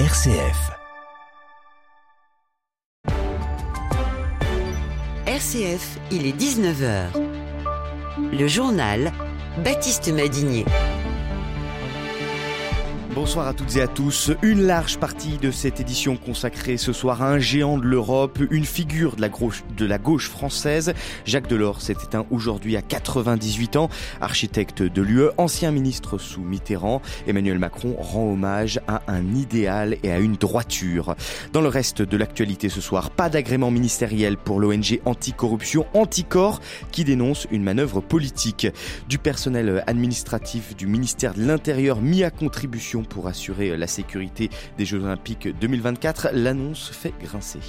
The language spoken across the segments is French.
RCF. RCF, il est 19h. Le journal Baptiste Madinier. Bonsoir à toutes et à tous. Une large partie de cette édition consacrée ce soir à un géant de l'Europe, une figure de la, gauche, française. Jacques Delors s'est éteint aujourd'hui à 98 ans, architecte de l'UE, ancien ministre sous Mitterrand. Emmanuel Macron rend hommage à un idéal et à une droiture. Dans le reste de l'actualité ce soir, pas d'agrément ministériel pour l'ONG anticorruption Anticor qui dénonce une manœuvre politique. Du personnel administratif du ministère de l'Intérieur mis à contribution pour assurer la sécurité des Jeux Olympiques 2024, l'annonce fait grincer.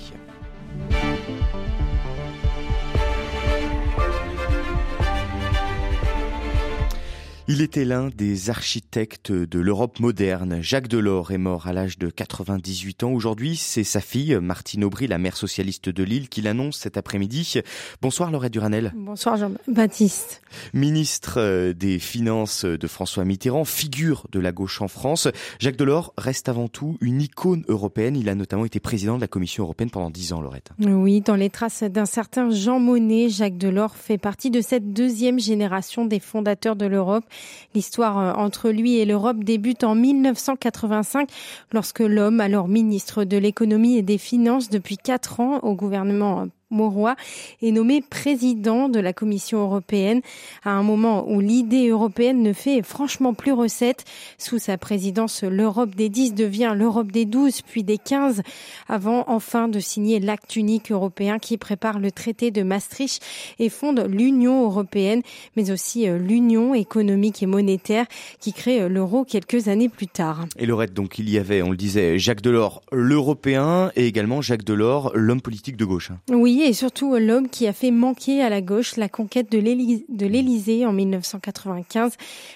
Il était l'un des architectes de l'Europe moderne. Jacques Delors est mort à l'âge de 98 ans. Aujourd'hui, c'est sa fille, Martine Aubry, la mère socialiste de Lille, qui l'annonce cet après-midi. Bonsoir Laurette Duranel. Bonsoir Jean-Baptiste. Ministre euh, des Finances de François Mitterrand, figure de la gauche en France. Jacques Delors reste avant tout une icône européenne. Il a notamment été président de la Commission européenne pendant dix ans, Laurette. Oui, dans les traces d'un certain Jean Monnet, Jacques Delors fait partie de cette deuxième génération des fondateurs de l'Europe. L'histoire euh, entre lui et l'Europe débute en 1985 lorsque l'homme, alors ministre de l'économie et des finances depuis quatre ans au gouvernement Mauroy est nommé président de la Commission européenne à un moment où l'idée européenne ne fait franchement plus recette. Sous sa présidence, l'Europe des 10 devient l'Europe des 12 puis des 15 avant enfin de signer l'acte unique européen qui prépare le traité de Maastricht et fonde l'Union européenne mais aussi euh, l'Union économique et monétaire qui crée euh, l'euro quelques années plus tard. Et Laurette, donc il y avait, on le disait, Jacques Delors, l'Européen et également Jacques Delors, l'homme politique de gauche. Oui, et surtout l'homme qui a fait manquer à la gauche la conquête de l'Élysée en 1995.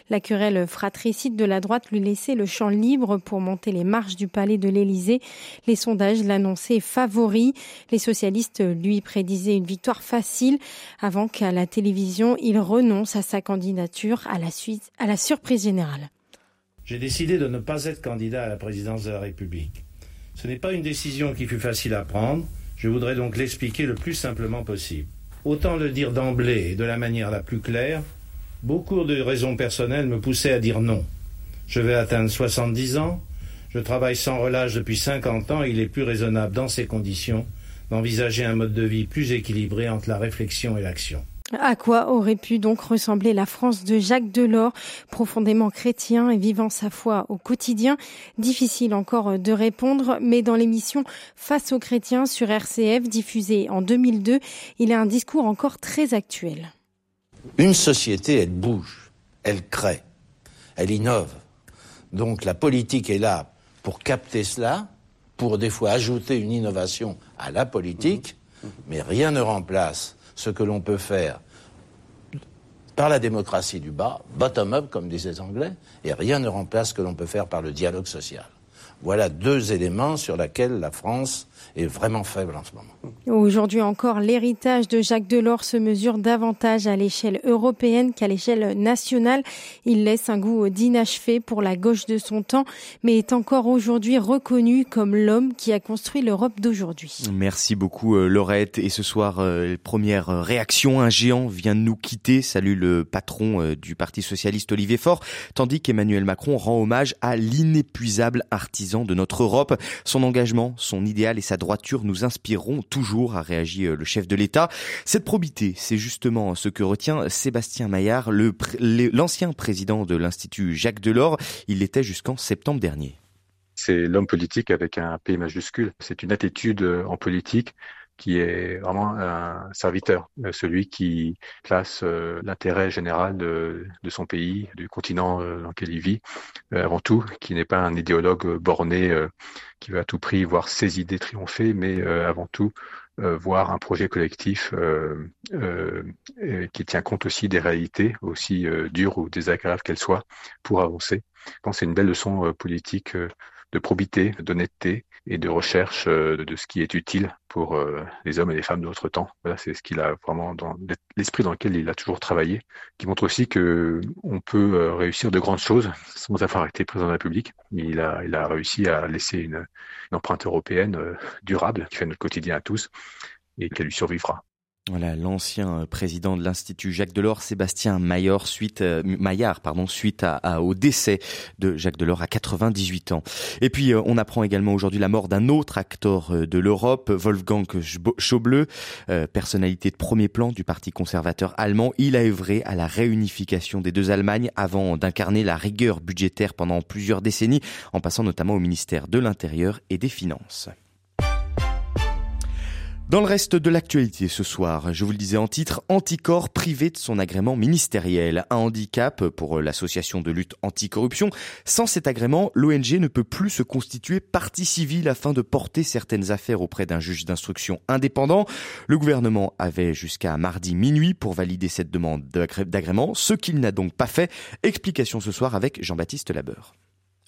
La querelle fratricide de la droite lui laissait le champ libre pour monter les marches du palais de l'Élysée. Les sondages l'annonçaient favori. Les socialistes lui prédisaient une victoire facile avant qu'à la télévision, il renonce à sa candidature à la, suite, à la surprise générale. J'ai décidé de ne pas être candidat à la présidence de la République. Ce n'est pas une décision qui fut facile à prendre. Je voudrais donc l'expliquer le plus simplement possible. Autant le dire d'emblée et de la manière la plus claire, beaucoup de raisons personnelles me poussaient à dire non. Je vais atteindre 70 ans, je travaille sans relâche depuis 50 ans et il est plus raisonnable dans ces conditions d'envisager un mode de vie plus équilibré entre la réflexion et l'action. À quoi aurait pu donc ressembler la France de Jacques Delors, profondément chrétien et vivant sa foi au quotidien? Difficile encore de répondre, mais dans l'émission Face aux chrétiens sur RCF, diffusée en 2002, il a un discours encore très actuel. Une société, elle bouge, elle crée, elle innove. Donc la politique est là pour capter cela, pour des fois ajouter une innovation à la politique, mais rien ne remplace ce que l'on peut faire par la démocratie du bas, bottom-up, comme disaient les Anglais, et rien ne remplace ce que l'on peut faire par le dialogue social. Voilà deux éléments sur lesquels la France est vraiment faible en ce moment. Aujourd'hui encore, l'héritage de Jacques Delors se mesure davantage à l'échelle européenne qu'à l'échelle nationale. Il laisse un goût d'inachevé pour la gauche de son temps, mais est encore aujourd'hui reconnu comme l'homme qui a construit l'Europe d'aujourd'hui. Merci beaucoup euh, Laurette. Et ce soir, euh, première réaction, un géant vient de nous quitter. Salut le patron euh, du Parti socialiste Olivier Faure, tandis qu'Emmanuel Macron rend hommage à l'inépuisable de notre Europe. Son engagement, son idéal et sa droiture nous inspireront toujours, a réagi euh, le chef de l'État. Cette probité, c'est justement ce que retient Sébastien Maillard, l'ancien président de l'Institut Jacques Delors. Il l'était jusqu'en septembre dernier. C'est l'homme politique avec un P majuscule. C'est une attitude euh, en politique qui est vraiment un serviteur, euh, celui qui place l'intérêt général de, son pays, du continent dans lequel il vit, avant tout, qui n'est pas un idéologue borné qui veut à tout prix voir ses idées triompher, mais euh, avant tout euh, voir un projet collectif euh, qui tient compte aussi des réalités, aussi dures ou désagréables qu'elles soient, pour avancer. Je pense que c'est une belle leçon politique de probité, d'honnêteté et de recherche de ce qui est utile pour les hommes et les femmes de notre temps. Voilà, c'est ce qu'il a vraiment dans l'esprit dans lequel il a toujours travaillé, qui montre aussi que on peut réussir de grandes choses sans avoir été président de la République. Il a, il a réussi à laisser une, une empreinte européenne durable qui fait notre quotidien à tous et qu'elle lui survivra. Voilà, l'ancien euh, président de l'Institut Jacques Delors, Sébastien Maillard, suite, euh, suite au décès de Jacques Delors à 98 ans. Et puis, euh, on apprend également aujourd'hui la mort d'un autre acteur de l'Europe, Wolfgang Schauble, personnalité de premier plan du Parti conservateur allemand. Il a œuvré à la réunification des deux Allemagnes avant d'incarner la rigueur budgétaire pendant plusieurs décennies, en passant notamment au ministère de l'Intérieur et des Finances. Dans le reste de l'actualité ce soir, je vous le disais en titre, Anticor privé de son agrément ministériel. Un handicap pour l'association de lutte anticorruption. Sans cet agrément, l'ONG ne peut plus se constituer partie civile afin de porter certaines affaires auprès d'un juge d'instruction indépendant. Le gouvernement avait jusqu'à mardi minuit pour valider cette demande d'agrément, ce qu'il n'a donc pas fait. Explication ce soir avec Jean-Baptiste Labeur.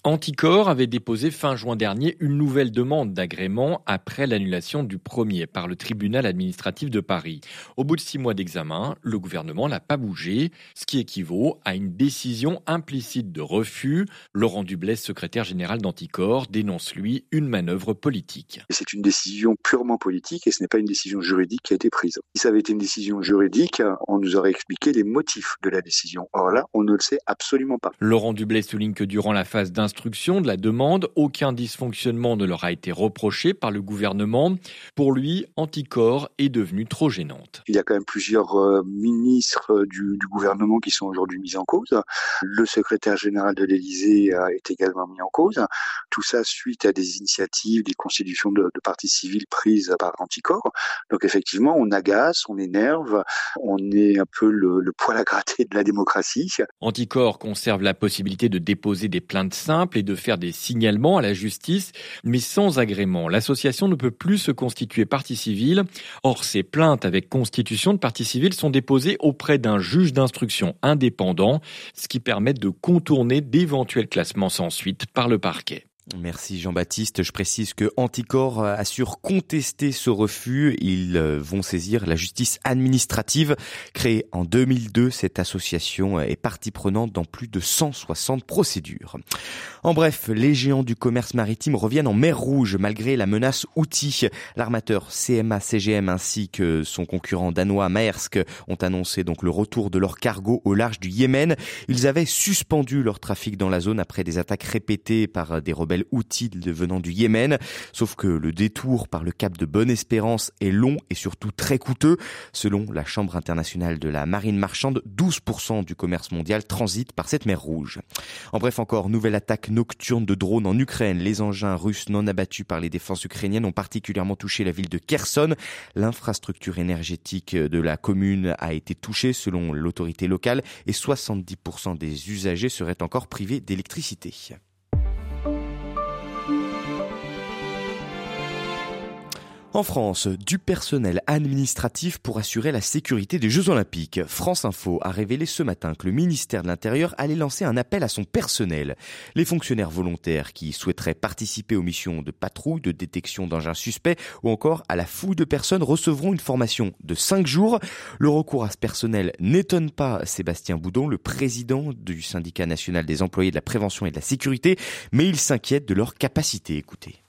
Anticor avait déposé fin juin dernier une nouvelle demande d'agrément après l'annulation du premier par le tribunal administratif de Paris. Au bout de six mois d'examen, le gouvernement n'a pas bougé, ce qui équivaut à une décision implicite de refus. Laurent Dublès, secrétaire général d'Anticor, dénonce lui une manœuvre politique. C'est une décision purement politique et ce n'est pas une décision juridique qui a été prise. Si ça avait été une décision juridique, on nous aurait expliqué les motifs de la décision. Or là, on ne le sait absolument pas. Laurent Dublès souligne que durant la phase d'un de la demande. Aucun dysfonctionnement ne leur a été reproché par le gouvernement. Pour lui, Anticor est devenue trop gênante. Il y a quand même plusieurs euh, ministres euh, du, gouvernement qui sont aujourd'hui mis en cause. Le secrétaire général de l'Élysée est également mis en cause. Tout ça suite à des initiatives, des constitutions de, de partis civils prises par Anticor. Donc effectivement, on agace, on énerve, on est un peu le, le poil à gratter de la démocratie. Anticor conserve la possibilité de déposer des plaintes simples et de faire des signalements à la justice, mais sans agrément. L'association ne peut plus se constituer partie civile. Or, ces plaintes avec constitution de partie civile sont déposées auprès d'un juge d'instruction indépendant, ce qui permet de contourner d'éventuels classements sans suite par le parquet. Merci Jean-Baptiste. Je précise que Anticor assure contester ce refus. Ils euh, vont saisir la justice administrative. Créée en 2002, cette association est partie prenante dans plus de 160 procédures. En bref, les géants du commerce maritime reviennent en mer Rouge malgré la menace outil. L'armateur CMA CGM ainsi que son concurrent danois Maersk ont annoncé donc le retour de leur cargo au large du Yémen. Ils avaient suspendu leur trafic dans la zone après des attaques répétées par des rebelles outils venant du Yémen. Sauf que le détour par le cap de Bonne-Espérance est long et surtout très coûteux. Selon la Chambre internationale de la marine marchande, 12% du commerce mondial transite par cette mer Rouge. En bref encore, nouvelle attaque nocturne de drones en Ukraine. Les engins russes non abattus par les défenses ukrainiennes ont particulièrement touché la ville de Kherson. L'infrastructure énergétique de la commune a été touchée selon l'autorité locale et 70% des usagers seraient encore privés d'électricité. En France, du personnel administratif pour assurer la sécurité des Jeux Olympiques. France Info a révélé ce matin que le ministère de l'Intérieur allait lancer un appel à son personnel. Les fonctionnaires volontaires qui souhaiteraient participer aux missions de patrouille, de détection d'engins suspects ou encore à la fouille de personnes recevront une formation de 5 jours. Le recours à ce personnel n'étonne pas Sébastien Boudon, le président du syndicat national des employés de la prévention et de la sécurité, mais il s'inquiète de leur capacité. Écoutez.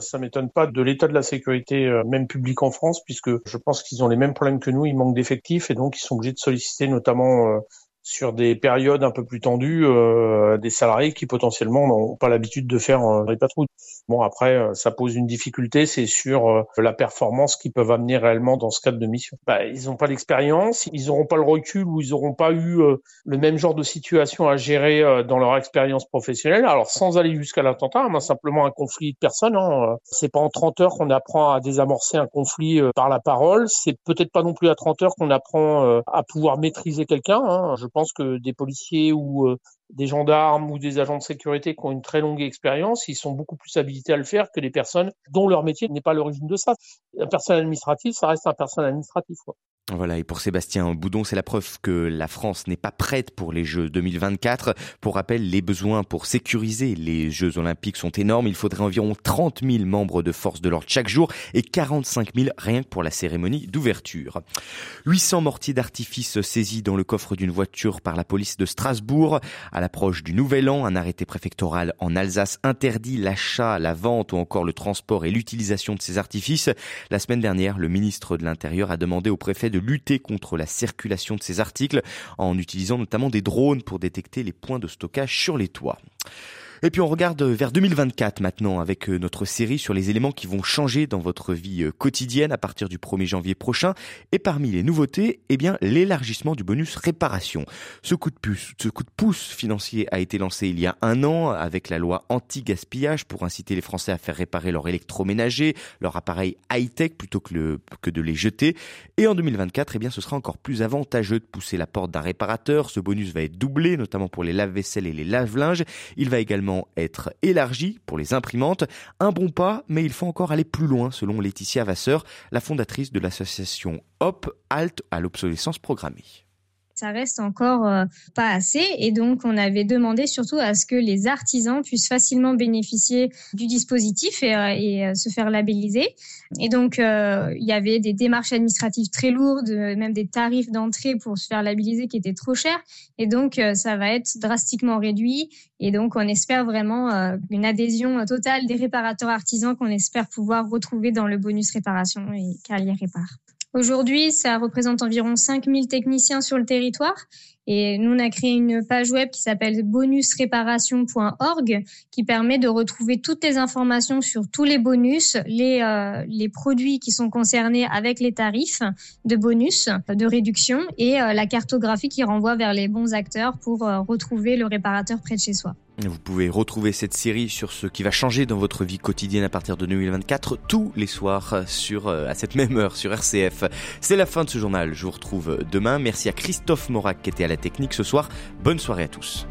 Ça m'étonne pas de l'état de la sécurité, euh, même publique en France, puisque je pense qu'ils ont les mêmes problèmes que nous. Ils manquent d'effectifs et donc ils sont obligés de solliciter notamment euh, sur des périodes un peu plus tendues euh, des salariés qui potentiellement n'ont pas l'habitude de faire euh, les patrouilles. Bon après euh, ça pose une difficulté, c'est sur euh, la performance qu'ils peuvent amener réellement dans ce cadre de mission. Bah, ils n'ont pas l'expérience, ils n'auront pas le recul ou ils n'auront pas eu le même genre de situation à gérer dans leur expérience professionnelle. Alors sans aller jusqu'à l'attentat, hein, simplement un conflit de personnes. Hein. C'est pas en 30 heures qu'on apprend à désamorcer un conflit par la parole. C'est peut-être pas non plus à 30 heures qu'on apprend à pouvoir maîtriser quelqu'un. Hein. Pense que des policiers ou euh, des gendarmes ou des agents de sécurité qui ont une très longue expérience, ils sont beaucoup plus habilités à le faire que les personnes dont leur métier n'est pas l'origine de ça. Un personnel administratif, ça reste un personnel administratif. Voilà, et pour Sébastien Boudon, c'est la preuve que la France n'est pas prête pour les Jeux 2024. Pour rappel, les besoins pour sécuriser les Jeux Olympiques sont énormes. Il faudrait environ 30 000 membres de force de l'ordre chaque jour et 45 000 rien que pour la cérémonie d'ouverture. 800 mortiers d'artifice saisis dans le coffre d'une voiture par la police de Strasbourg. À l'approche du Nouvel An, un arrêté préfectoral en Alsace interdit l'achat, la vente ou encore le transport et l'utilisation de ces artifices. La semaine dernière, le ministre de l'Intérieur a demandé au préfet de lutter contre la circulation de ces articles en utilisant notamment des drones pour détecter les points de stockage sur les toits. Et puis on regarde vers 2024 maintenant avec euh, notre série sur les éléments qui vont changer dans votre vie euh, quotidienne à partir du 1er janvier prochain. Et parmi les nouveautés, eh bien l'élargissement du bonus réparation. Ce coup de pouce, ce coup de pouce financier a été lancé il y a un an avec la loi anti-gaspillage pour inciter les Français à faire réparer leur électroménager, leur appareil high-tech plutôt que, le, que de les jeter. Et en 2024, eh bien ce sera encore plus avantageux de pousser la porte d'un réparateur. Ce bonus va être doublé, notamment pour les lave-vaisselle et les lave-linges. Il va également être élargi pour les imprimantes. Un bon pas, mais il faut encore aller plus loin, selon Laetitia Vasseur, la fondatrice de l'association HOP, Halt à l'obsolescence programmée ça reste encore euh, pas assez. Et donc, on avait demandé surtout à ce que les artisans puissent facilement bénéficier du dispositif et, euh, euh, se faire labelliser. Et donc, il y avait des démarches administratives très lourdes, même des tarifs d'entrée pour se faire labelliser qui étaient trop chers. Et donc, ça va être drastiquement réduit. Et donc, on espère vraiment une adhésion totale des réparateurs artisans qu'on espère pouvoir retrouver dans le bonus réparation et Carlier Répare. Aujourd'hui, ça représente environ 5000 techniciens sur le territoire. Et nous, on a créé une page web qui s'appelle bonusréparation.org qui permet de retrouver toutes les informations sur tous les bonus, les, euh, les produits qui sont concernés avec les tarifs de bonus, de réduction et euh, la cartographie qui renvoie vers les bons acteurs pour euh, retrouver le réparateur près de chez soi. Vous pouvez retrouver cette série sur ce qui va changer dans votre vie quotidienne à partir de 2024 tous les soirs sur, à cette même heure sur RCF. C'est la fin de ce journal. Je vous retrouve demain. Merci à Christophe Morac qui était à la technique ce soir. Bonne soirée à tous.